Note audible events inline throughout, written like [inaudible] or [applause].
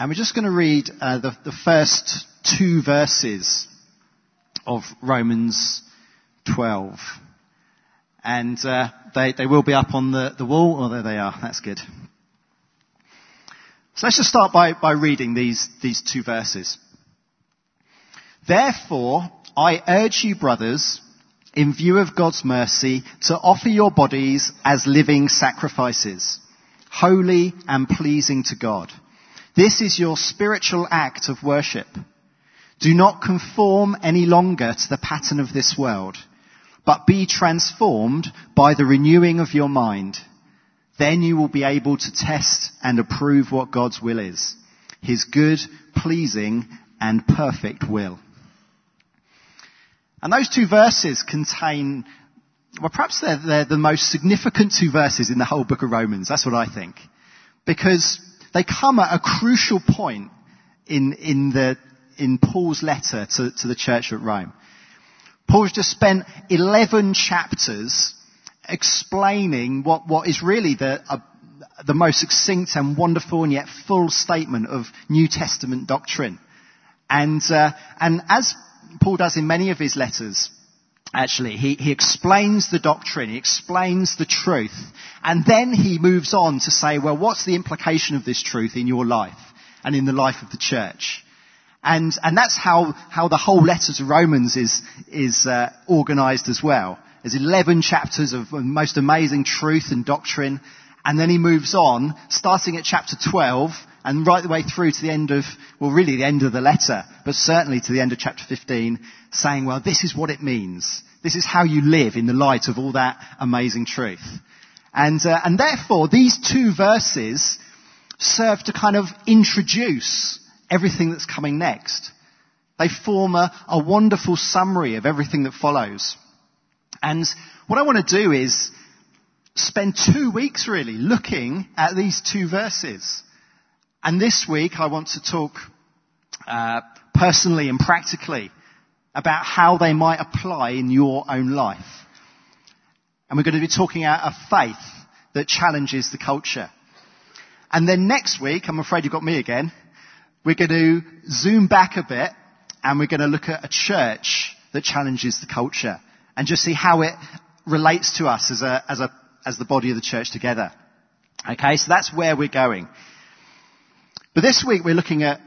And we're just going to read uh, the, the first two verses of Romans 12. And uh, they, they will be up on the, the wall. Oh, there they are. That's good. So let's just start by, by reading these, these two verses. Therefore, I urge you, brothers, in view of God's mercy, to offer your bodies as living sacrifices, holy and pleasing to God. This is your spiritual act of worship. Do not conform any longer to the pattern of this world, but be transformed by the renewing of your mind. Then you will be able to test and approve what God's will is, His good, pleasing, and perfect will. And those two verses contain, well perhaps they're, they're the most significant two verses in the whole book of Romans. That's what I think. Because they come at a crucial point in, in the, in Paul's letter to, to the church at Rome. Paul's just spent 11 chapters explaining what, what is really the, uh, the most succinct and wonderful and yet full statement of New Testament doctrine. And, uh, and as Paul does in many of his letters, actually. He, he explains the doctrine, he explains the truth, and then he moves on to say, well, what's the implication of this truth in your life and in the life of the church? And, and that's how, how the whole letter to Romans is, is uh, organized as well. There's 11 chapters of most amazing truth and doctrine, and then he moves on, starting at chapter 12, and right the way through to the end of, well really the end of the letter, but certainly to the end of chapter 15, saying, well this is what it means. This is how you live in the light of all that amazing truth. And, uh, and therefore these two verses serve to kind of introduce everything that's coming next. They form a, a wonderful summary of everything that follows. And what I want to do is spend two weeks really looking at these two verses and this week I want to talk uh, personally and practically about how they might apply in your own life. And we're going to be talking about a faith that challenges the culture. And then next week, I'm afraid you've got me again, we're going to zoom back a bit and we're going to look at a church that challenges the culture and just see how it relates to us as a, as a, as the body of the church together. Okay, so that's where we're going. But this week we're looking at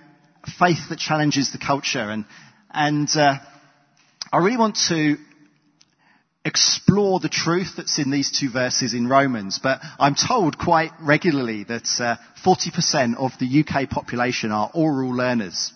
faith that challenges the culture and, and uh, I really want to explore the truth that's in these two verses in Romans, but I'm told quite regularly that uh, 40% of the UK population are oral learners.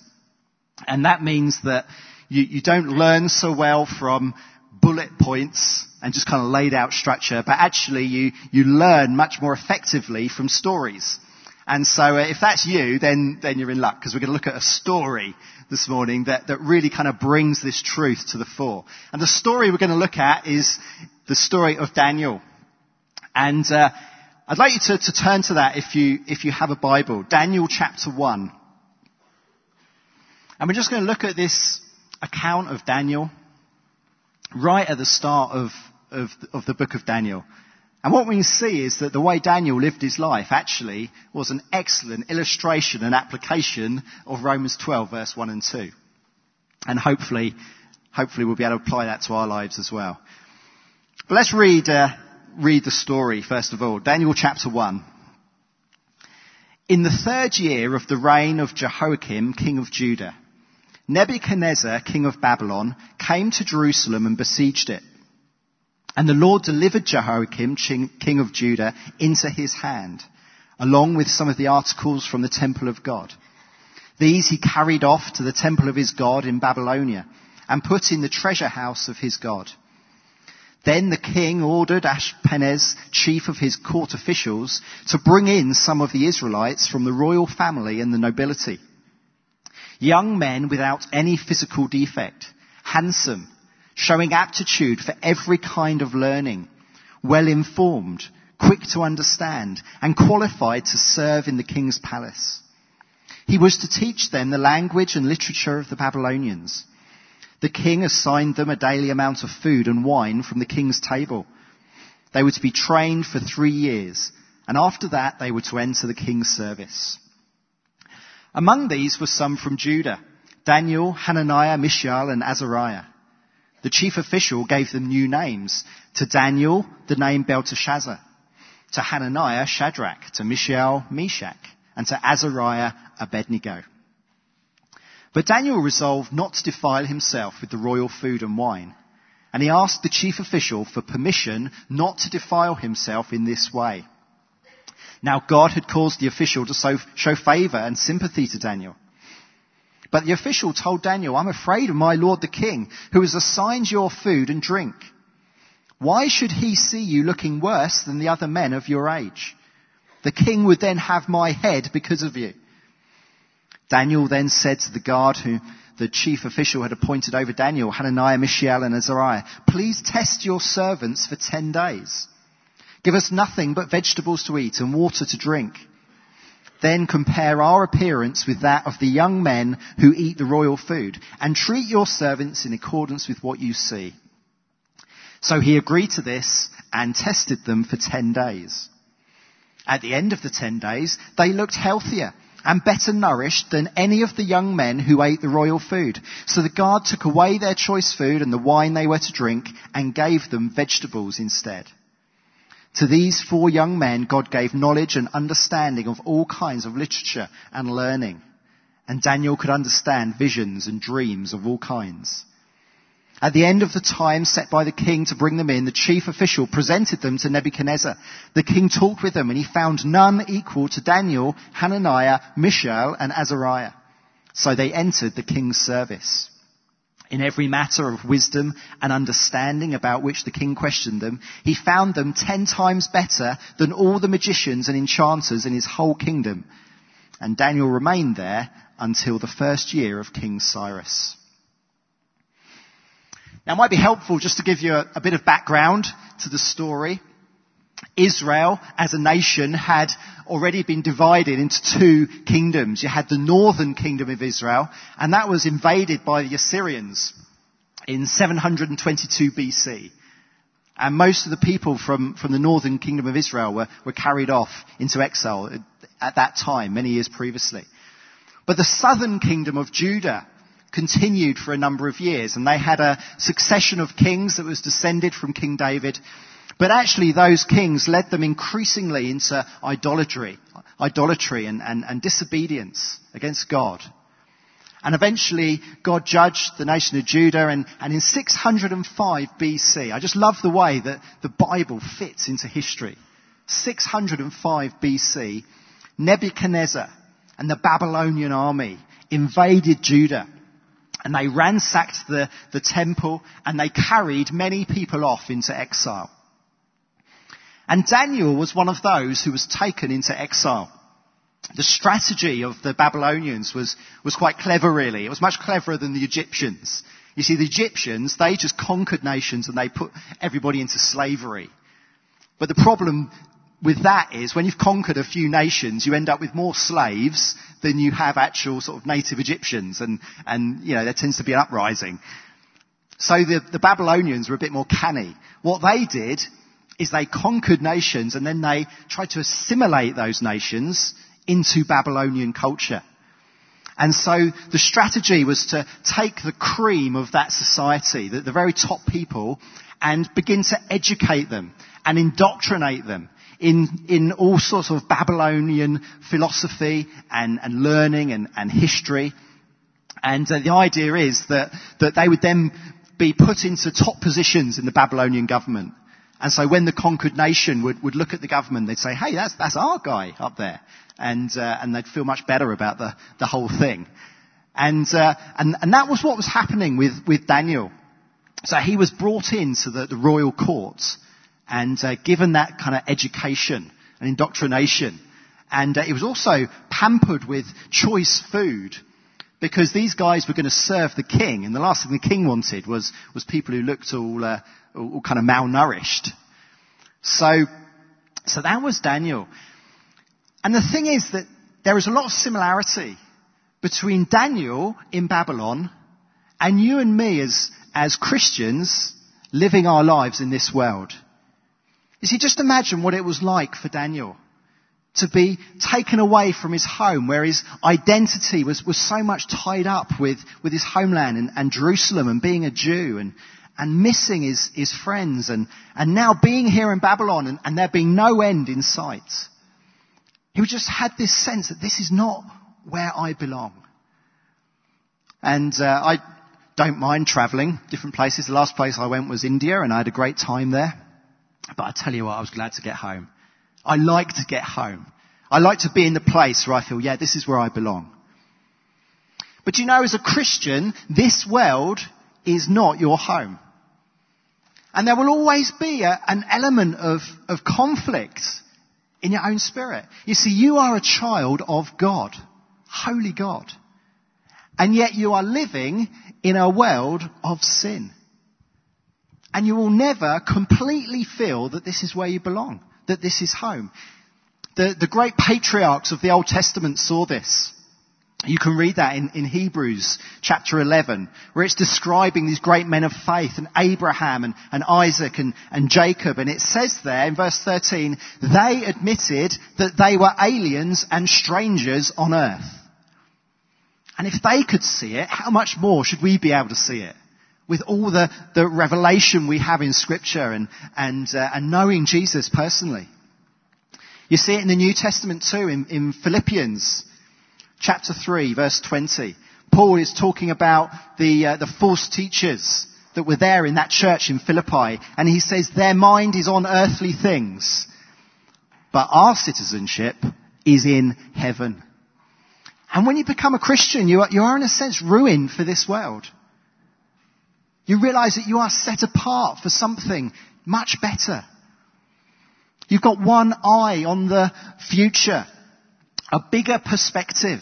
And that means that you, you don't learn so well from bullet points and just kind of laid out structure, but actually you, you learn much more effectively from stories. And so uh, if that's you, then, then you're in luck because we're going to look at a story this morning that, that really kind of brings this truth to the fore. And the story we're going to look at is the story of Daniel. And uh, I'd like you to, to turn to that if you, if you have a Bible. Daniel chapter 1. And we're just going to look at this account of Daniel right at the start of, of, of the book of Daniel. And what we can see is that the way Daniel lived his life actually was an excellent illustration and application of Romans 12 verse 1 and 2. And hopefully, hopefully we'll be able to apply that to our lives as well. But let's read, uh, read the story first of all. Daniel chapter 1. In the third year of the reign of Jehoiakim, king of Judah, Nebuchadnezzar, king of Babylon, came to Jerusalem and besieged it. And the Lord delivered Jehoiakim, king of Judah, into his hand, along with some of the articles from the temple of God. These he carried off to the temple of his God in Babylonia and put in the treasure house of his God. Then the king ordered Ashpenaz, chief of his court officials, to bring in some of the Israelites from the royal family and the nobility. Young men without any physical defect, handsome, showing aptitude for every kind of learning, well informed, quick to understand, and qualified to serve in the king's palace. He was to teach them the language and literature of the Babylonians. The king assigned them a daily amount of food and wine from the king's table. They were to be trained for three years, and after that they were to enter the king's service. Among these were some from Judah, Daniel, Hananiah, Mishael, and Azariah. The chief official gave them new names. To Daniel, the name Belteshazzar. To Hananiah, Shadrach. To Mishael, Meshach. And to Azariah, Abednego. But Daniel resolved not to defile himself with the royal food and wine. And he asked the chief official for permission not to defile himself in this way. Now God had caused the official to show favor and sympathy to Daniel. But the official told Daniel, I'm afraid of my lord the king, who has assigned your food and drink. Why should he see you looking worse than the other men of your age? The king would then have my head because of you. Daniel then said to the guard who the chief official had appointed over Daniel, Hananiah, Mishael, and Azariah, please test your servants for ten days. Give us nothing but vegetables to eat and water to drink then compare our appearance with that of the young men who eat the royal food, and treat your servants in accordance with what you see. So he agreed to this and tested them for ten days. At the end of the ten days, they looked healthier and better nourished than any of the young men who ate the royal food. So the guard took away their choice food and the wine they were to drink and gave them vegetables instead. To these four young men, God gave knowledge and understanding of all kinds of literature and learning. And Daniel could understand visions and dreams of all kinds. At the end of the time set by the king to bring them in, the chief official presented them to Nebuchadnezzar. The king talked with them and he found none equal to Daniel, Hananiah, Mishael, and Azariah. So they entered the king's service. In every matter of wisdom and understanding about which the king questioned them, he found them ten times better than all the magicians and enchanters in his whole kingdom. And Daniel remained there until the first year of King Cyrus. Now it might be helpful just to give you a, a bit of background to the story. Israel as a nation had already been divided into two kingdoms. You had the northern kingdom of Israel, and that was invaded by the Assyrians in 722 BC. And most of the people from, from the northern kingdom of Israel were, were carried off into exile at that time, many years previously. But the southern kingdom of Judah continued for a number of years, and they had a succession of kings that was descended from King David but actually those kings led them increasingly into idolatry, idolatry and, and, and disobedience against God. And eventually God judged the nation of Judah and, and in 605 BC, I just love the way that the Bible fits into history. 605 BC, Nebuchadnezzar and the Babylonian army invaded Judah and they ransacked the, the temple and they carried many people off into exile. And Daniel was one of those who was taken into exile. The strategy of the Babylonians was, was quite clever really. It was much cleverer than the Egyptians. You see, the Egyptians, they just conquered nations and they put everybody into slavery. But the problem with that is when you've conquered a few nations, you end up with more slaves than you have actual sort of native Egyptians and, and you know, there tends to be an uprising. So the, the Babylonians were a bit more canny. What they did is they conquered nations and then they tried to assimilate those nations into Babylonian culture. And so the strategy was to take the cream of that society, the, the very top people, and begin to educate them and indoctrinate them in, in all sorts of Babylonian philosophy and, and learning and, and history. And uh, the idea is that, that they would then be put into top positions in the Babylonian government. And so when the conquered nation would, would look at the government, they'd say, hey, that's, that's our guy up there. And, uh, and they'd feel much better about the, the whole thing. And, uh, and, and that was what was happening with, with Daniel. So he was brought into the, the royal courts and uh, given that kind of education and indoctrination. And uh, he was also pampered with choice food because these guys were going to serve the king, and the last thing the king wanted was was people who looked all uh, all kind of malnourished. So, so that was Daniel. And the thing is that there is a lot of similarity between Daniel in Babylon and you and me as, as Christians living our lives in this world. You see, just imagine what it was like for Daniel to be taken away from his home where his identity was, was so much tied up with, with his homeland and, and Jerusalem and being a Jew and, and missing his, his friends and, and now being here in Babylon and, and there being no end in sight. He just had this sense that this is not where I belong. And uh, I don't mind travelling different places. The last place I went was India and I had a great time there. But I tell you what, I was glad to get home. I like to get home. I like to be in the place where I feel, yeah, this is where I belong. But you know, as a Christian, this world is not your home. And there will always be a, an element of, of conflict in your own spirit. You see, you are a child of God, holy God. And yet you are living in a world of sin. And you will never completely feel that this is where you belong that this is home. The, the great patriarchs of the Old Testament saw this. You can read that in, in Hebrews chapter 11, where it's describing these great men of faith and Abraham and, and Isaac and, and Jacob. And it says there in verse 13, they admitted that they were aliens and strangers on earth. And if they could see it, how much more should we be able to see it? with all the, the revelation we have in scripture and, and, uh, and knowing Jesus personally. You see it in the New Testament too, in, in Philippians chapter 3 verse 20. Paul is talking about the, uh, the false teachers that were there in that church in Philippi and he says their mind is on earthly things, but our citizenship is in heaven. And when you become a Christian, you are, you are in a sense ruined for this world. You realize that you are set apart for something much better. You've got one eye on the future, a bigger perspective.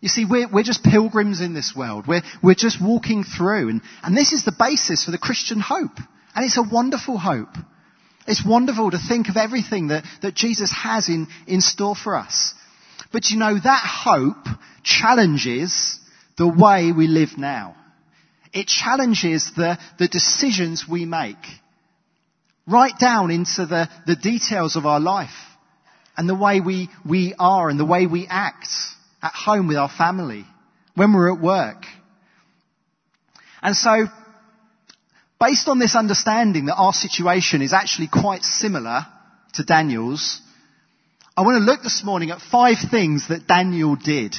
You see, we're, we're just pilgrims in this world. We're, we're just walking through. And, and this is the basis for the Christian hope. And it's a wonderful hope. It's wonderful to think of everything that, that Jesus has in, in store for us. But you know, that hope challenges the way we live now. It challenges the, the decisions we make. Right down into the, the details of our life and the way we, we are and the way we act at home with our family, when we're at work. And so, based on this understanding that our situation is actually quite similar to Daniel's, I want to look this morning at five things that Daniel did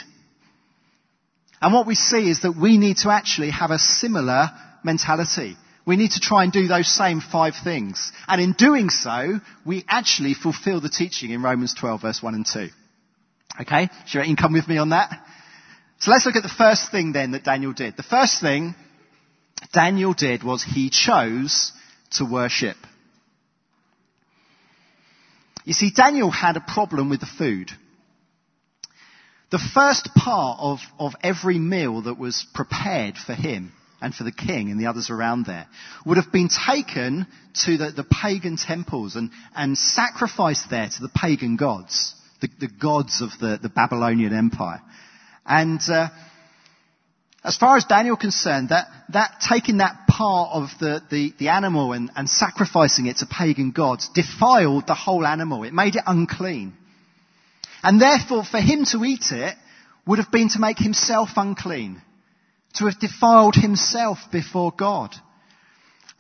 and what we see is that we need to actually have a similar mentality. We need to try and do those same five things. And in doing so, we actually fulfill the teaching in Romans 12 verse 1 and 2. Okay? Sure, you come with me on that? So let's look at the first thing then that Daniel did. The first thing Daniel did was he chose to worship. You see, Daniel had a problem with the food. The first part of, of every meal that was prepared for him and for the king and the others around there would have been taken to the, the pagan temples and, and sacrificed there to the pagan gods, the, the gods of the, the Babylonian Empire. And uh, as far as Daniel concerned, that, that taking that part of the, the, the animal and, and sacrificing it to pagan gods defiled the whole animal. It made it unclean. And therefore, for him to eat it would have been to make himself unclean, to have defiled himself before God.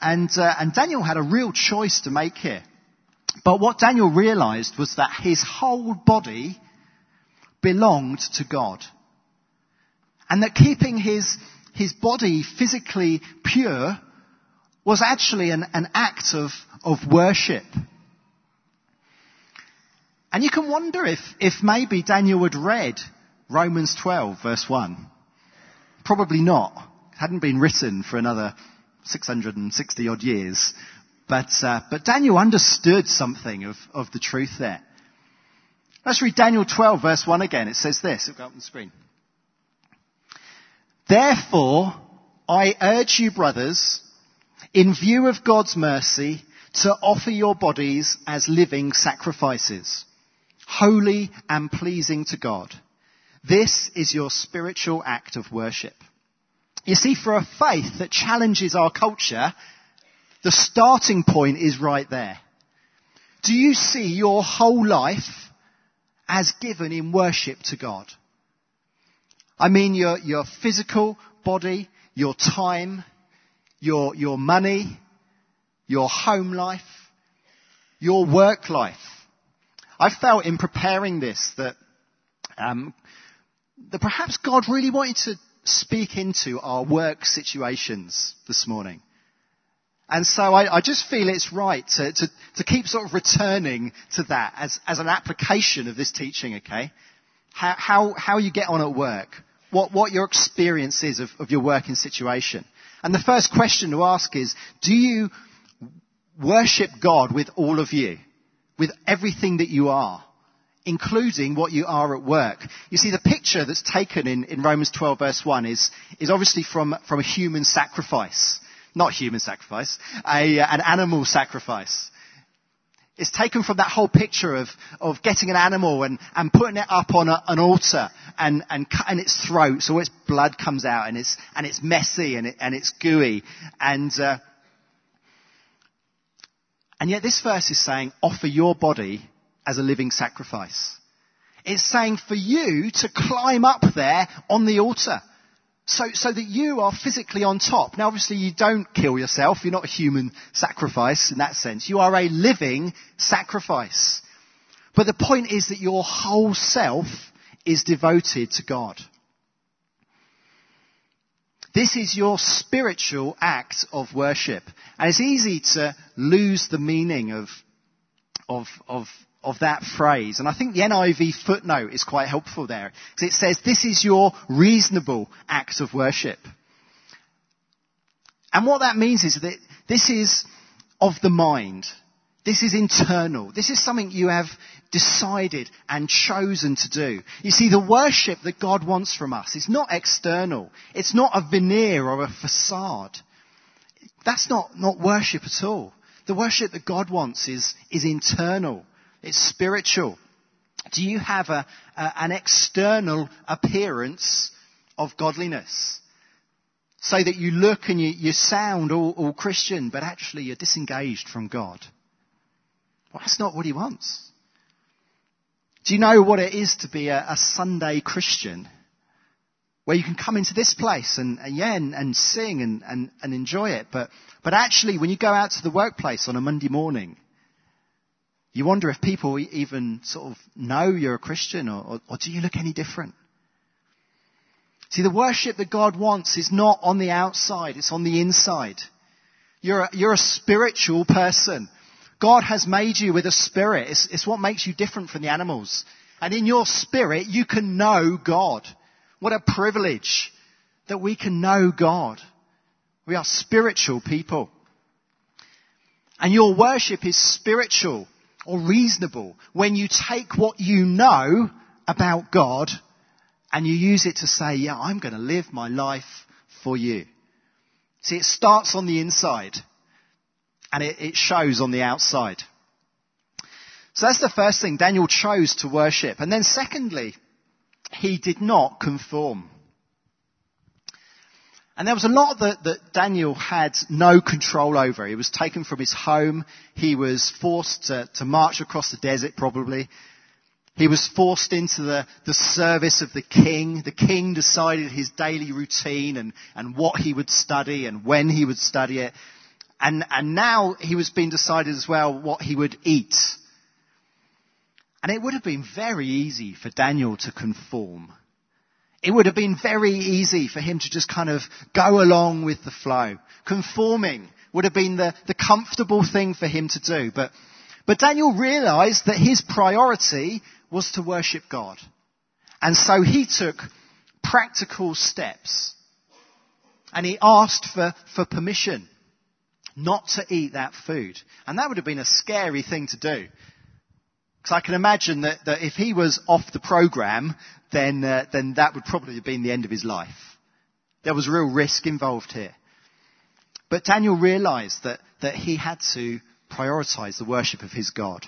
And, uh, and Daniel had a real choice to make here. But what Daniel realized was that his whole body belonged to God. And that keeping his, his body physically pure was actually an, an act of, of worship. And you can wonder if, if maybe Daniel had read Romans 12 verse 1. Probably not. It hadn't been written for another 660 odd years. But, uh, but Daniel understood something of, of the truth there. Let's read Daniel 12 verse 1 again. It says this. It'll go up on the screen. Therefore, I urge you brothers, in view of God's mercy, to offer your bodies as living sacrifices holy and pleasing to God. This is your spiritual act of worship. You see, for a faith that challenges our culture, the starting point is right there. Do you see your whole life as given in worship to God. I mean your, your physical body, your time, your, your money, your home life, your work life. I felt in preparing this that, um, that perhaps God really wanted to speak into our work situations this morning. And so I, I just feel it's right to, to, to, keep sort of returning to that as, as an application of this teaching, okay? How, how, how you get on at work. What, what your experience is of, of your working situation. And the first question to ask is, do you worship God with all of you? With everything that you are? Including what you are at work. You see, the picture that's taken in, in Romans 12 verse 1 is, is obviously from, from a human sacrifice not human sacrifice, a, an animal sacrifice. It's taken from that whole picture of, of getting an animal and, and putting it up on a, an altar and, and cutting its throat so its blood comes out and it's, and it's messy and, it, and it's gooey. And, uh, and yet this verse is saying, offer your body as a living sacrifice. It's saying for you to climb up there on the altar so, so that you are physically on top. Now obviously you don't kill yourself. You're not a human sacrifice in that sense. You are a living sacrifice. But the point is that your whole self is devoted to God. This is your spiritual act of worship. And it's easy to lose the meaning of, of, of of that phrase. And I think the NIV footnote is quite helpful there. Because it says, this is your reasonable act of worship. And what that means is that this is of the mind. This is internal. This is something you have decided and chosen to do. You see, the worship that God wants from us is not external. It's not a veneer or a facade. That's not, not worship at all. The worship that God wants is, is internal. It's spiritual. Do you have a, a, an external appearance of godliness? So that you look and you, you sound all, all Christian, but actually you're disengaged from God. Well, that's not what he wants. Do you know what it is to be a, a Sunday Christian? Where you can come into this place and, and yeah, and, and sing and, and, and enjoy it. But, but actually, when you go out to the workplace on a Monday morning, you wonder if people even sort of know you're a Christian or, or, or do you look any different? See, the worship that God wants is not on the outside, it's on the inside. You're a, you're a spiritual person. God has made you with a spirit. It's, it's what makes you different from the animals. And in your spirit, you can know God. What a privilege that we can know God. We are spiritual people. And your worship is spiritual or reasonable when you take what you know about God and you use it to say, yeah, I'm going to live my life for you. See, it starts on the inside and it, it shows on the outside. So that's the first thing. Daniel chose to worship. And then secondly, he did not conform. And there was a lot that, that, Daniel had no control over. He was taken from his home. He was forced to, to march across the desert probably. He was forced into the, the service of the king. The king decided his daily routine and, and what he would study and when he would study it. And, and now he was being decided as well what he would eat. And it would have been very easy for Daniel to conform it would have been very easy for him to just kind of go along with the flow. Conforming would have been the, the comfortable thing for him to do. But, but Daniel realized that his priority was to worship God. And so he took practical steps. And he asked for, for permission not to eat that food. And that would have been a scary thing to do. Because I can imagine that, that if he was off the program, then, uh, then that would probably have been the end of his life. There was real risk involved here. But Daniel realized that, that he had to prioritize the worship of his God.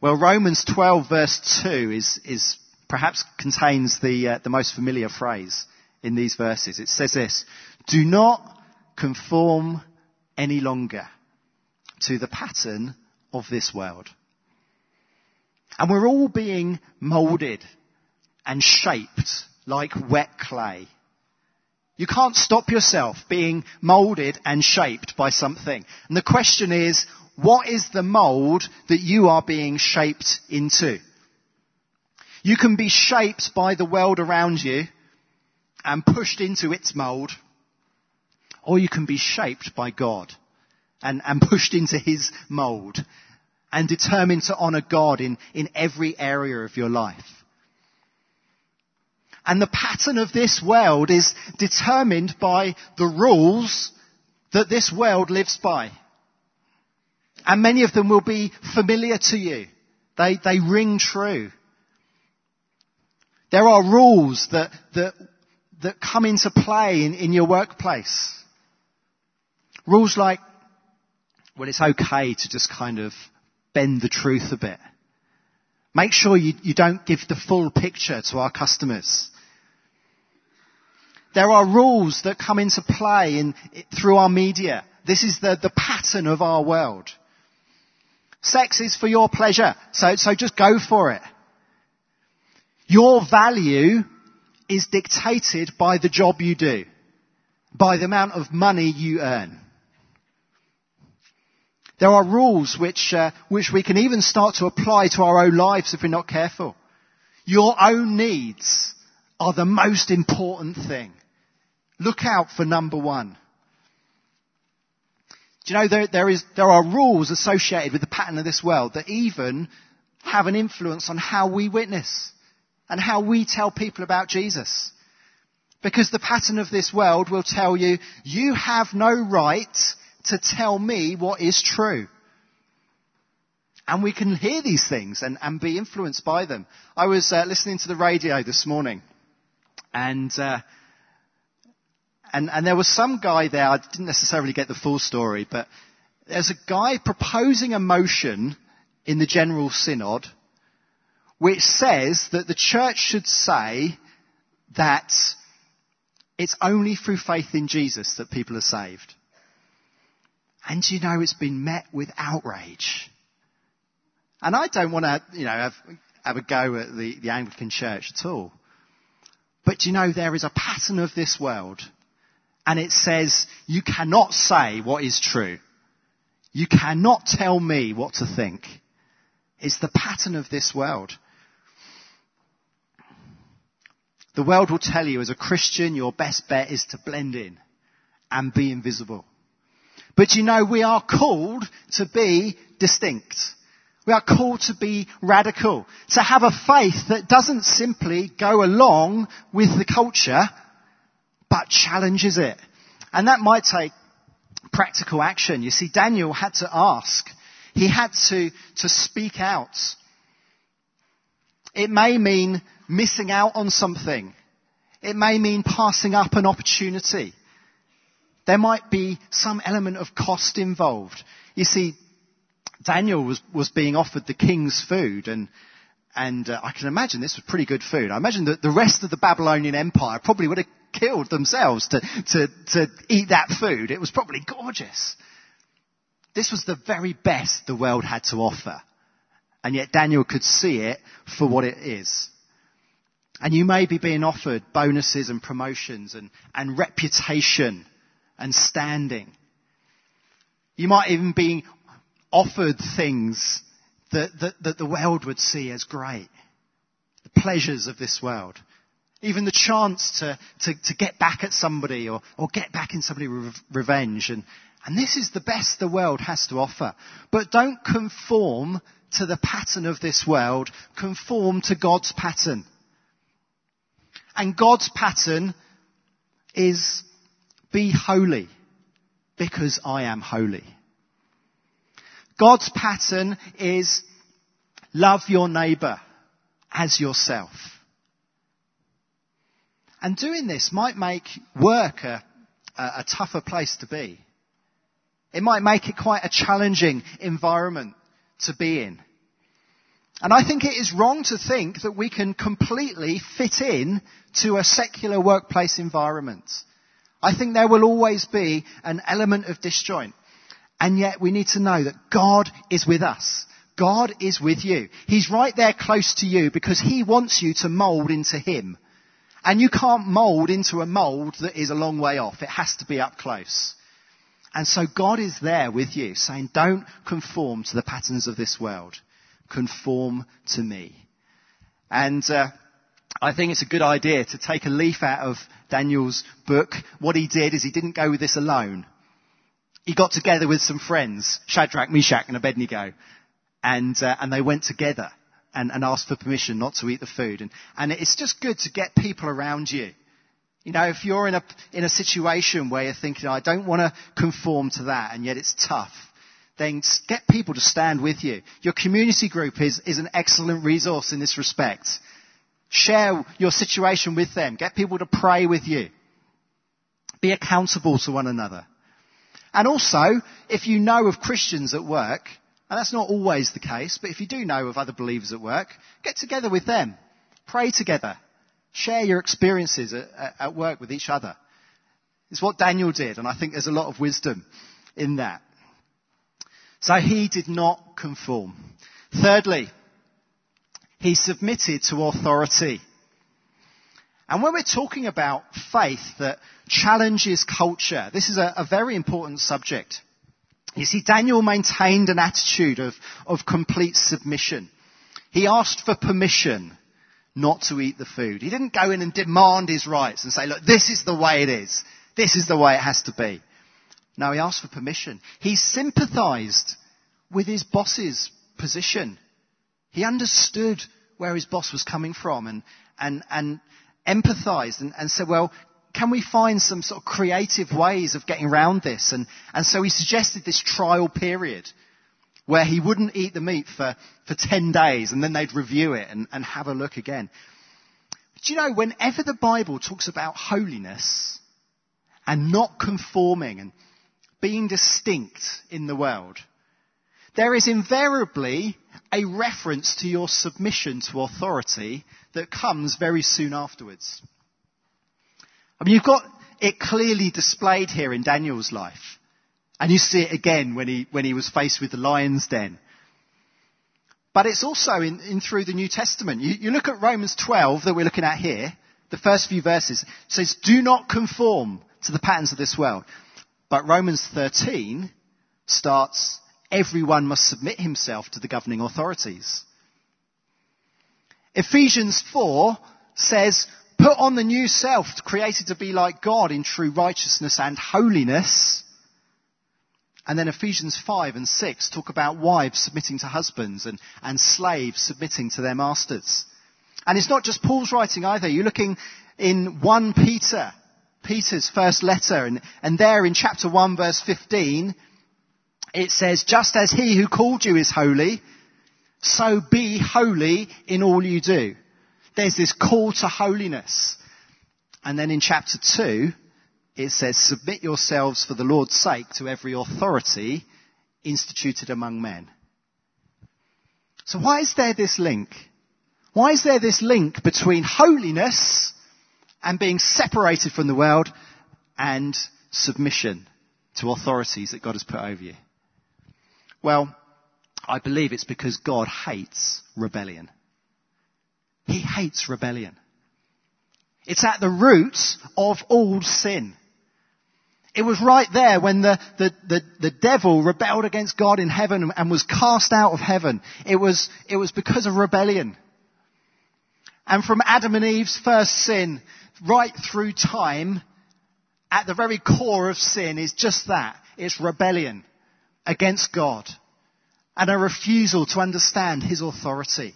Well, Romans 12 verse 2 is, is perhaps contains the, uh, the most familiar phrase in these verses. It says this, do not conform any longer to the pattern of this world And we're all being molded and shaped like wet clay. You can't stop yourself being molded and shaped by something. And the question is, what is the mold that you are being shaped into? You can be shaped by the world around you and pushed into its mold, or you can be shaped by God and, and pushed into His mold and determined to honor God in, in every area of your life. And the pattern of this world is determined by the rules that this world lives by. And many of them will be familiar to you. They, they ring true. There are rules that, that, that come into play in, in your workplace. Rules like, well, it's okay to just kind of bend the truth a bit. Make sure you, you don't give the full picture to our customers. There are rules that come into play in, through our media. This is the, the pattern of our world. Sex is for your pleasure, so, so just go for it. Your value is dictated by the job you do, by the amount of money you earn. There are rules which, uh, which we can even start to apply to our own lives if we're not careful. Your own needs are the most important thing. Look out for number one. Do you know there, there, is, there are rules associated with the pattern of this world that even have an influence on how we witness and how we tell people about Jesus. Because the pattern of this world will tell you, you have no right to tell me what is true. And we can hear these things and, and be influenced by them. I was uh, listening to the radio this morning and uh, and, and there was some guy there, I didn't necessarily get the full story, but there's a guy proposing a motion in the General Synod which says that the church should say that it's only through faith in Jesus that people are saved. And you know it's been met with outrage. And I don't want to, you know, have, have a go at the, the Anglican Church at all. But you know, there is a pattern of this world and it says, you cannot say what is true. You cannot tell me what to think. It's the pattern of this world. The world will tell you as a Christian, your best bet is to blend in and be invisible. But you know, we are called to be distinct. We are called to be radical, to have a faith that doesn't simply go along with the culture, but challenges it. And that might take practical action. You see, Daniel had to ask. He had to, to speak out. It may mean missing out on something. It may mean passing up an opportunity. There might be some element of cost involved. You see, Daniel was, was being offered the king's food and, and uh, I can imagine this was pretty good food. I imagine that the rest of the Babylonian Empire probably would have killed themselves to, to, to eat that food. It was probably gorgeous. This was the very best the world had to offer. And yet Daniel could see it for what it is. And you may be being offered bonuses and promotions and, and reputation and standing. You might even be offered things that, that, that the world would see as great. The pleasures of this world. Even the chance to, to, to get back at somebody or, or get back in somebody with revenge. And, and this is the best the world has to offer. But don't conform to the pattern of this world. Conform to God's pattern. And God's pattern is be holy because I am holy. God's pattern is love your neighbor as yourself. And doing this might make work a, a, tougher place to be. It might make it quite a challenging environment to be in. And I think it is wrong to think that we can completely fit in to a secular workplace environment. I think there will always be an element of disjoint. And yet we need to know that God is with us. God is with you. He's right there close to you because He wants you to mold into Him. And you can't mold into a mold that is a long way off. It has to be up close. And so God is there with you saying, don't conform to the patterns of this world. Conform to me. And, uh, I think it's a good idea to take a leaf out of Daniel's book. What he did is he didn't go with this alone. He got together with some friends, Shadrach, Meshach and Abednego, and, uh, and they went together and, and asked for permission not to eat the food. And, and it's just good to get people around you. You know, if you're in a, in a situation where you're thinking, I don't want to conform to that, and yet it's tough, then get people to stand with you. Your community group is, is an excellent resource in this respect. Share your situation with them. Get people to pray with you. Be accountable to one another. And also, if you know of Christians at work, and that's not always the case, but if you do know of other believers at work, get together with them. Pray together. Share your experiences at, at work with each other. It's what Daniel did, and I think there's a lot of wisdom in that. So he did not conform. Thirdly, he submitted to authority. And when we're talking about faith that challenges culture, this is a, a very important subject. You see, Daniel maintained an attitude of, of complete submission. He asked for permission not to eat the food. He didn't go in and demand his rights and say, look, this is the way it is. This is the way it has to be. No, he asked for permission. He sympathized with his boss's position. He understood where his boss was coming from and, and, and empathized and, and said, well, can we find some sort of creative ways of getting around this? And, and so he suggested this trial period where he wouldn't eat the meat for, for 10 days and then they'd review it and, and have a look again. Do you know, whenever the Bible talks about holiness and not conforming and being distinct in the world, there is invariably a reference to your submission to authority that comes very soon afterwards. I mean, you've got it clearly displayed here in Daniel's life. And you see it again when he, when he was faced with the lion's den. But it's also in, in through the New Testament. You, you look at Romans 12 that we're looking at here, the first few verses, says, do not conform to the patterns of this world. But Romans 13 starts, everyone must submit himself to the governing authorities. Ephesians 4 says, put on the new self created to be like God in true righteousness and holiness. And then Ephesians 5 and 6 talk about wives submitting to husbands and, and slaves submitting to their masters. And it's not just Paul's writing either. You're looking in 1 Peter, Peter's first letter, and, and there in chapter 1 verse 15, it says, just as he who called you is holy, so be holy in all you do. There's this call to holiness. And then in chapter 2, it says, submit yourselves for the Lord's sake to every authority instituted among men. So why is there this link? Why is there this link between holiness and being separated from the world and submission to authorities that God has put over you? Well, I believe it's because God hates rebellion. He hates rebellion. It's at the root of all sin. It was right there when the, the, the, the, devil rebelled against God in heaven and was cast out of heaven. It was, it was because of rebellion. And from Adam and Eve's first sin, right through time, at the very core of sin is just that. It's rebellion against God and a refusal to understand His authority.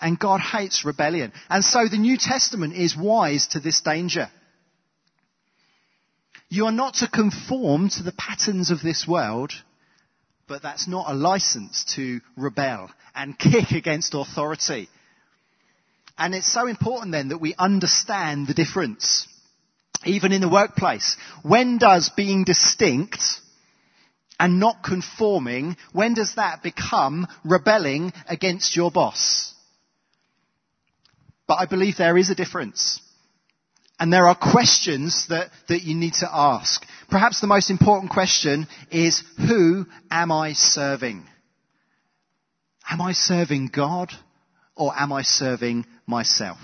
And God hates rebellion. And so the New Testament is wise to this danger. You are not to conform to the patterns of this world, but that's not a license to rebel and [laughs] kick against authority. And it's so important then that we understand the difference. Even in the workplace. When does being distinct and not conforming, when does that become rebelling against your boss? But I believe there is a difference. And there are questions that, that you need to ask. Perhaps the most important question is, who am I serving? Am I serving God or am I serving myself?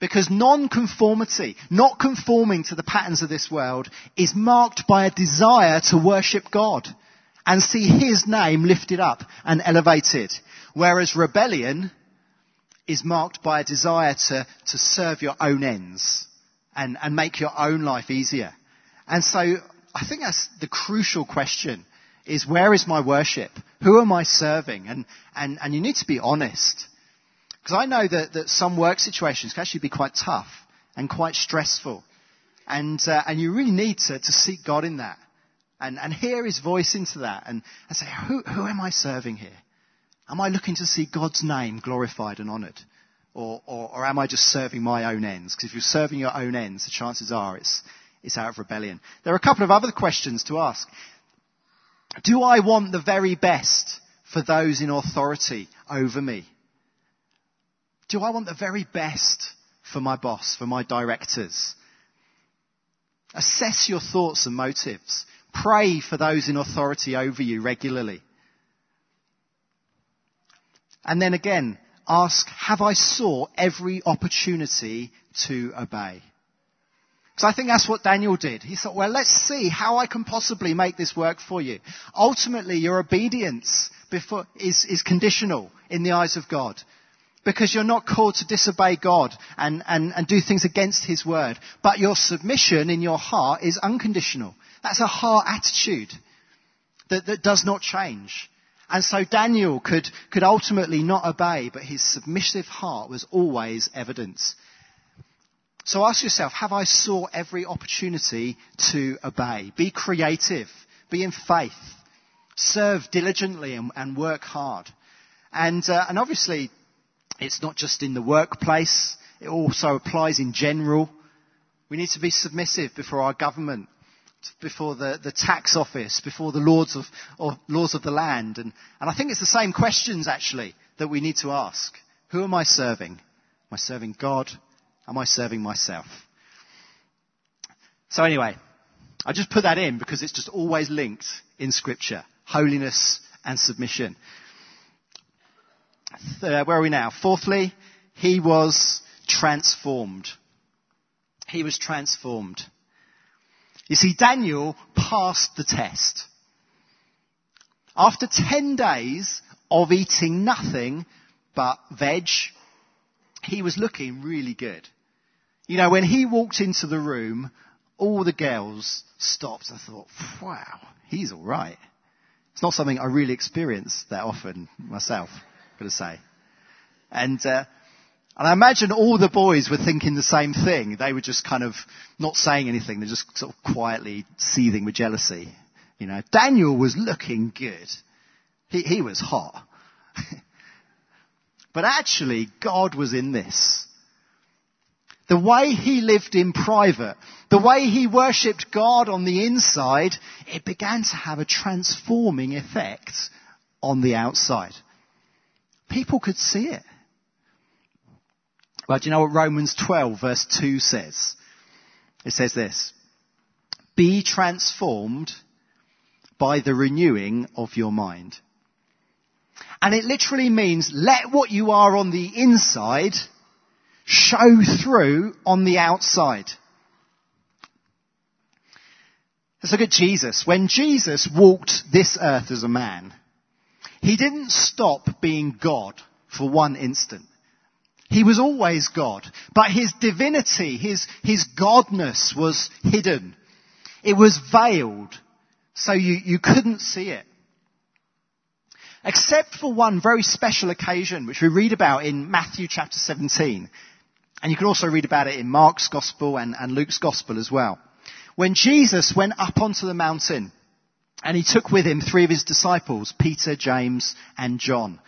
Because non-conformity, not conforming to the patterns of this world, is marked by a desire to worship God and see His name lifted up and elevated. Whereas rebellion is marked by a desire to, to serve your own ends and, and make your own life easier. And so I think that's the crucial question is where is my worship? Who am I serving? And, and, and you need to be honest. Because I know that, that some work situations can actually be quite tough and quite stressful. And, uh, and you really need to, to seek God in that and, and hear his voice into that and, and say, who, who am I serving here? Am I looking to see God's name glorified and honoured? Or, or, or, am I just serving my own ends? Because if you're serving your own ends, the chances are it's, it's out of rebellion. There are a couple of other questions to ask. Do I want the very best for those in authority over me? Do I want the very best for my boss, for my directors? Assess your thoughts and motives. Pray for those in authority over you regularly. And then again, ask, have I sought every opportunity to obey? Because I think that's what Daniel did. He thought, well, let's see how I can possibly make this work for you. Ultimately, your obedience before, is, is conditional in the eyes of God. Because you're not called to disobey God and, and, and do things against His word. But your submission in your heart is unconditional. That's a heart attitude that, that does not change. And so Daniel could, could ultimately not obey, but his submissive heart was always evidence. So ask yourself, have I sought every opportunity to obey? Be creative. Be in faith. Serve diligently and, and work hard. And, uh, and obviously, it's not just in the workplace. It also applies in general. We need to be submissive before our government before the, the tax office, before the lords of, of, laws of the land. And, and I think it's the same questions actually that we need to ask. Who am I serving? Am I serving God? Am I serving myself? So anyway, I just put that in because it's just always linked in scripture. Holiness and submission. Uh, where are we now? Fourthly, he was transformed. He was transformed. You see, Daniel passed the test. After 10 days of eating nothing but veg, he was looking really good. You know, when he walked into the room, all the girls stopped. I thought, wow, he's alright. It's not something I really experience that often myself, got to say. And, uh, and I imagine all the boys were thinking the same thing. They were just kind of not saying anything. They're just sort of quietly seething with jealousy. You know, Daniel was looking good. He, he was hot. [laughs] but actually, God was in this. The way he lived in private, the way he worshipped God on the inside, it began to have a transforming effect on the outside. People could see it. Well, do you know what Romans 12 verse 2 says? It says this. Be transformed by the renewing of your mind. And it literally means let what you are on the inside show through on the outside. Let's look at Jesus. When Jesus walked this earth as a man, he didn't stop being God for one instant. He was always God. But his divinity, his, his godness was hidden. It was veiled. So you, you couldn't see it. Except for one very special occasion, which we read about in Matthew chapter 17. And you can also read about it in Mark's gospel and, and Luke's gospel as well. When Jesus went up onto the mountain and he took with him three of his disciples, Peter, James, and John.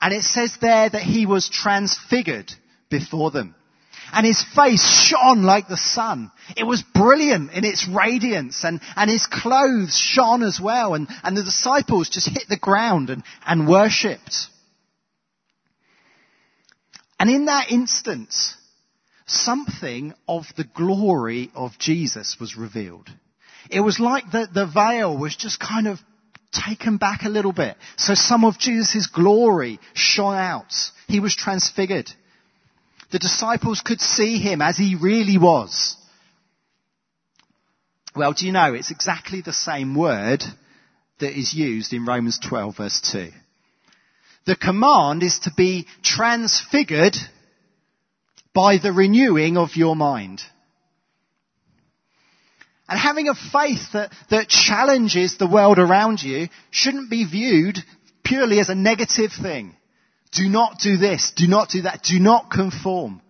And it says there that he was transfigured before them. And his face shone like the sun. It was brilliant in its radiance and, and his clothes shone as well. And, and the disciples just hit the ground and, and worshipped. And in that instance, something of the glory of Jesus was revealed. It was like the, the veil was just kind of taken back a little bit. So some of Jesus' glory shone out. He was transfigured. The disciples could see him as he really was. Well, do you know, it's exactly the same word that is used in Romans 12 verse 2. The command is to be transfigured by the renewing of your mind. And having a faith that, that challenges the world around you shouldn't be viewed purely as a negative thing. Do not do this, do not do that, do not conform.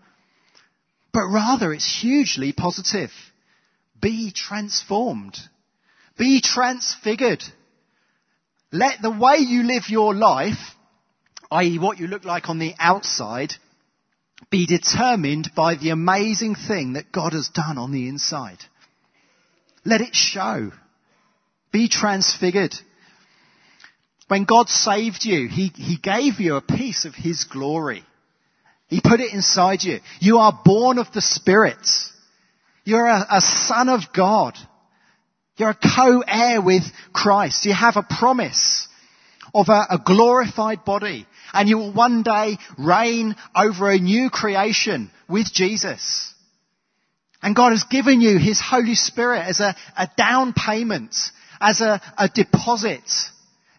But rather it's hugely positive. Be transformed. Be transfigured. Let the way you live your life, i.e. what you look like on the outside, be determined by the amazing thing that God has done on the inside. Let it show. Be transfigured. When God saved you, He, He gave you a piece of His glory. He put it inside you. You are born of the Spirit. You're a, a son of God. You're a co-heir with Christ. You have a promise of a, a glorified body and you will one day reign over a new creation with Jesus. And God has given you His Holy Spirit as a, a down payment, as a, a deposit,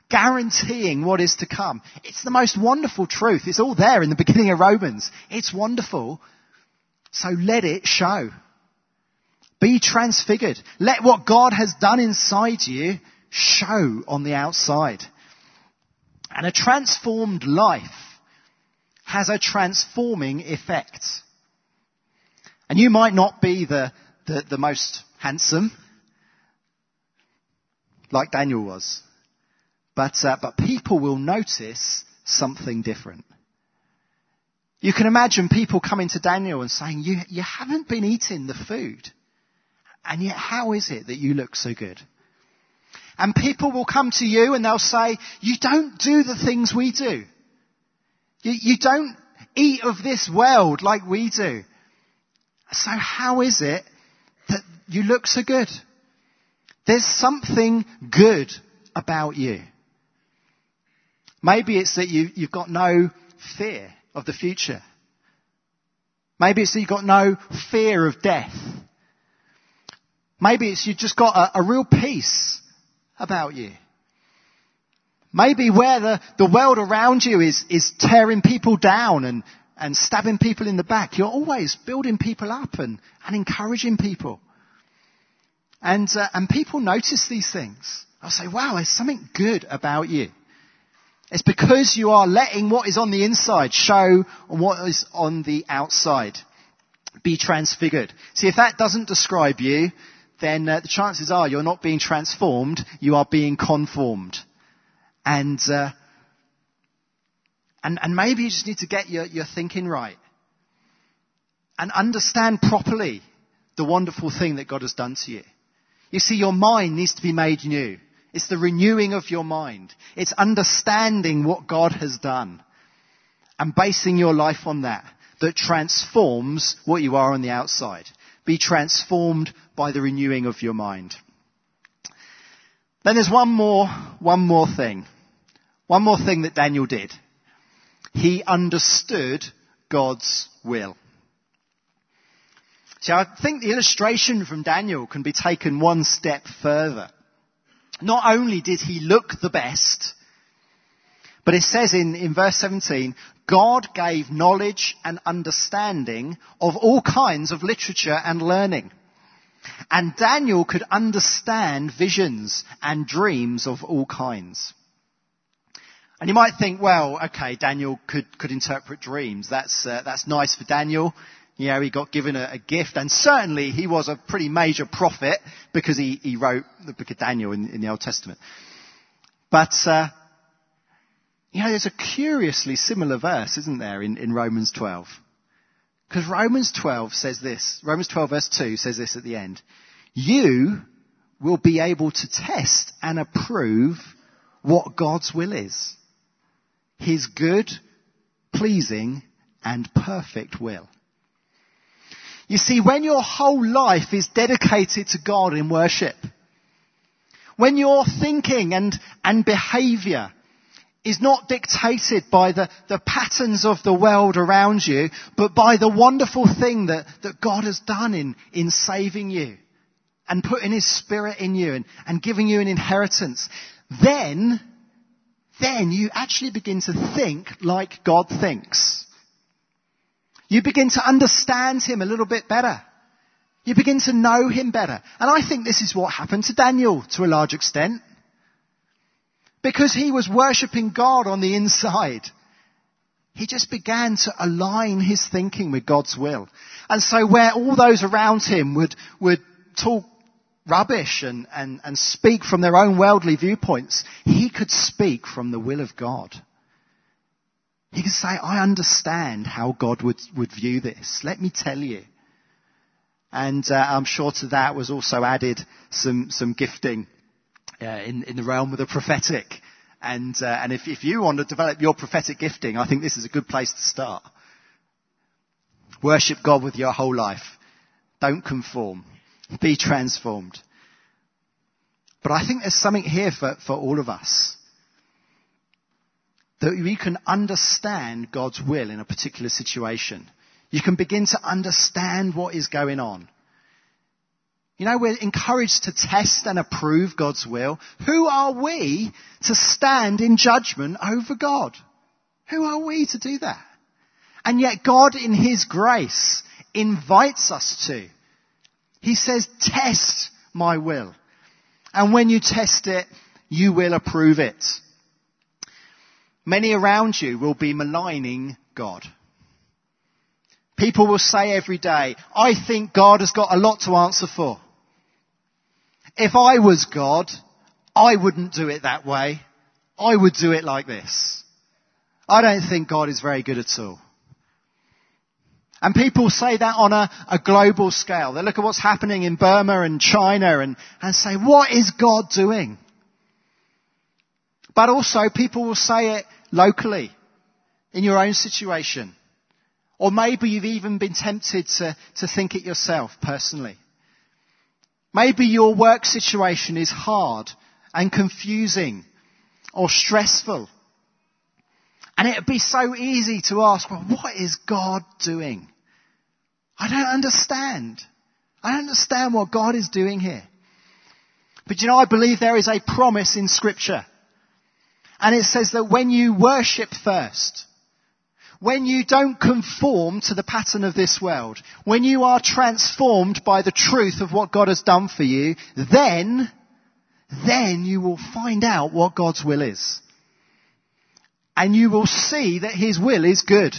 guaranteeing what is to come. It's the most wonderful truth. It's all there in the beginning of Romans. It's wonderful. So let it show. Be transfigured. Let what God has done inside you show on the outside. And a transformed life has a transforming effect. And you might not be the, the, the most handsome, like Daniel was, but, uh, but people will notice something different. You can imagine people coming to Daniel and saying, you, you haven't been eating the food. And yet how is it that you look so good? And people will come to you and they'll say, you don't do the things we do. You, you don't eat of this world like we do. So how is it that you look so good? There's something good about you. Maybe it's that you, you've got no fear of the future. Maybe it's that you've got no fear of death. Maybe it's you've just got a, a real peace about you. Maybe where the, the world around you is, is tearing people down and, and stabbing people in the back, you're always building people up and, and encouraging people. And, uh, and people notice these things. I'll say, wow, there's something good about you. It's because you are letting what is on the inside show what is on the outside. Be transfigured. See, if that doesn't describe you, then uh, the chances are you're not being transformed, you are being conformed. And, uh, and, and maybe you just need to get your, your thinking right. And understand properly the wonderful thing that God has done to you. You see, your mind needs to be made new. It's the renewing of your mind. It's understanding what God has done and basing your life on that that transforms what you are on the outside. Be transformed by the renewing of your mind. Then there's one more, one more thing. One more thing that Daniel did. He understood God's will. See, I think the illustration from Daniel can be taken one step further. Not only did he look the best, but it says in, in verse 17, God gave knowledge and understanding of all kinds of literature and learning. And Daniel could understand visions and dreams of all kinds. And you might think, well, okay, Daniel could, could interpret dreams. That's, uh, that's nice for Daniel. You know, he got given a, a, gift and certainly he was a pretty major prophet because he, he wrote the book of Daniel in, in the Old Testament. But, uh, you know, there's a curiously similar verse, isn't there, in, in Romans 12? Because Romans 12 says this, Romans 12 verse 2 says this at the end. You will be able to test and approve what God's will is. His good, pleasing, and perfect will. You see, when your whole life is dedicated to God in worship, when you're thinking and, and behavior is not dictated by the, the patterns of the world around you, but by the wonderful thing that, that God has done in, in saving you and putting His Spirit in you and, and giving you an inheritance, then, then you actually begin to think like God thinks. You begin to understand Him a little bit better. You begin to know Him better. And I think this is what happened to Daniel to a large extent. Because he was worshipping God on the inside. He just began to align his thinking with God's will. And so where all those around him would, would talk rubbish and, and, and speak from their own worldly viewpoints, he could speak from the will of God. He could say, I understand how God would, would view this. Let me tell you. And uh, I'm sure to that was also added some, some gifting uh, in, in the realm of the prophetic. And, uh, and if, if you want to develop your prophetic gifting, I think this is a good place to start. Worship God with your whole life. Don't conform. Be transformed. But I think there's something here for, for all of us. That we can understand God's will in a particular situation. You can begin to understand what is going on. You know, we're encouraged to test and approve God's will. Who are we to stand in judgment over God? Who are we to do that? And yet God in His grace invites us to. He says, test my will. And when you test it, you will approve it. Many around you will be maligning God. People will say every day, I think God has got a lot to answer for. If I was God, I wouldn't do it that way. I would do it like this. I don't think God is very good at all. And people say that on a, a, global scale. They look at what's happening in Burma and China and, and say, what is God doing? But also people will say it locally in your own situation. Or maybe you've even been tempted to, to think it yourself personally. Maybe your work situation is hard and confusing or stressful. And it would be so easy to ask, well, what is God doing? I don't understand. I don't understand what God is doing here. But you know, I believe there is a promise in scripture. And it says that when you worship first, when you don't conform to the pattern of this world, when you are transformed by the truth of what God has done for you, then, then you will find out what God's will is. And you will see that His will is good.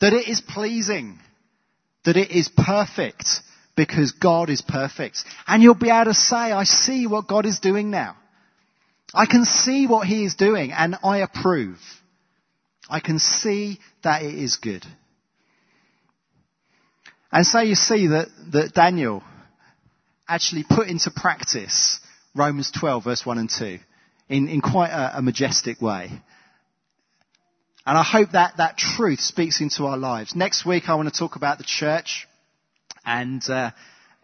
That it is pleasing. That it is perfect. Because God is perfect. And you'll be able to say, I see what God is doing now. I can see what He is doing and I approve. I can see that it is good. And so you see that, that Daniel actually put into practice Romans 12 verse 1 and 2 in, in quite a, a majestic way. And I hope that that truth speaks into our lives. Next week I want to talk about the church and, uh,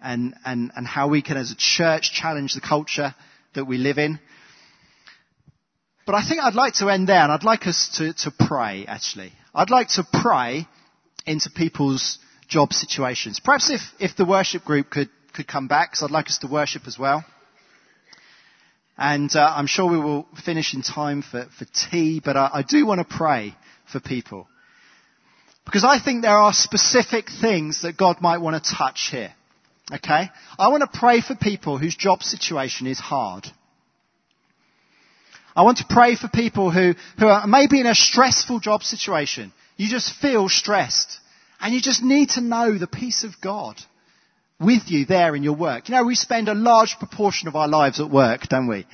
and, and, and how we can as a church challenge the culture that we live in. But I think I'd like to end there and I'd like us to, to pray actually. I'd like to pray into people's job situations. Perhaps if, if the worship group could, could come back, because I'd like us to worship as well. And uh, I'm sure we will finish in time for, for tea, but I, I do want to pray for people. Because I think there are specific things that God might want to touch here. Okay? I want to pray for people whose job situation is hard. I want to pray for people who, who are maybe in a stressful job situation. You just feel stressed. And you just need to know the peace of God with you there in your work. You know, we spend a large proportion of our lives at work, don't we?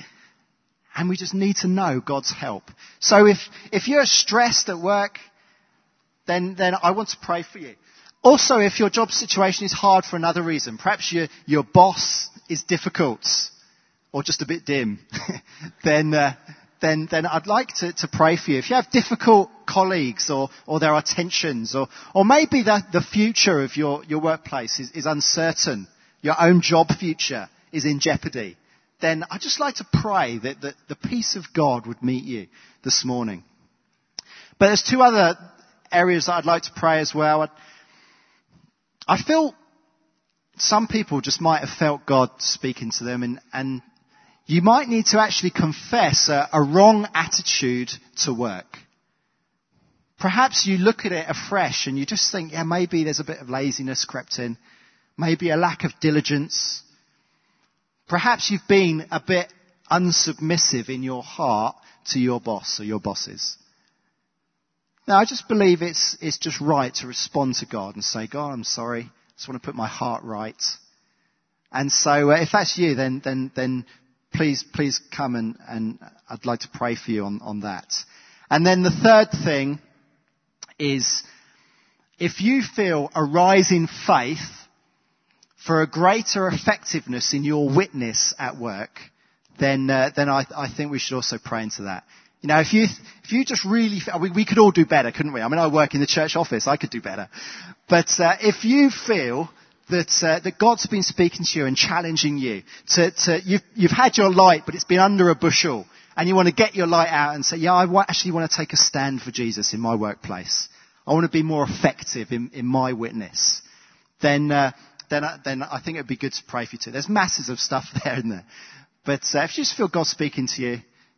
And we just need to know God's help. So if, if you're stressed at work, then, then I want to pray for you. Also, if your job situation is hard for another reason, perhaps your, your boss is difficult, or just a bit dim, [laughs] then, uh, then, then I'd like to, to pray for you. If you have difficult colleagues or, or there are tensions or, or maybe the, the future of your, your workplace is, is uncertain, your own job future is in jeopardy, then I'd just like to pray that, that the peace of God would meet you this morning. But there's two other areas that I'd like to pray as well. I, feel some people just might have felt God speaking to them and, and you might need to actually confess a, a wrong attitude to work. Perhaps you look at it afresh and you just think, yeah, maybe there's a bit of laziness crept in. Maybe a lack of diligence. Perhaps you've been a bit unsubmissive in your heart to your boss or your bosses. Now, I just believe it's, it's just right to respond to God and say, God, I'm sorry. I just want to put my heart right. And so, uh, if that's you, then, then, then please, please come and, and I'd like to pray for you on, on that. And then the third thing is, if you feel a rise in faith for a greater effectiveness in your witness at work, then, uh, then I, I think we should also pray into that. You know, if you, if you just really, we, we could all do better, couldn't we? I mean, I work in the church office, I could do better. But uh, if you feel that, uh, that God's been speaking to you and challenging you, to, to, you've, you've had your light, but it's been under a bushel, and you want to get your light out and say, yeah, I actually want to take a stand for Jesus in my workplace. I want to be more effective in, in my witness. Then, uh, then, uh, then I think it would be good to pray for you too. There's masses of stuff [laughs] there, isn't there? But uh, if you just feel God speaking to you,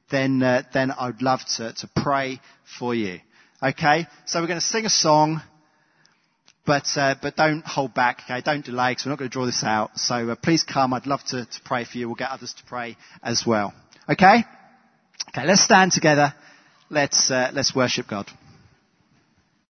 then, uh, then I'd love to, to pray for you. Okay? So we're going to sing a song, but, uh, but don't hold back, okay? Don't delay, because we're not going to draw this out. So uh, please come. I'd love to, to pray for you. We'll get others to pray as well. Okay? Okay, let's stand together. Let's, uh, let's worship God.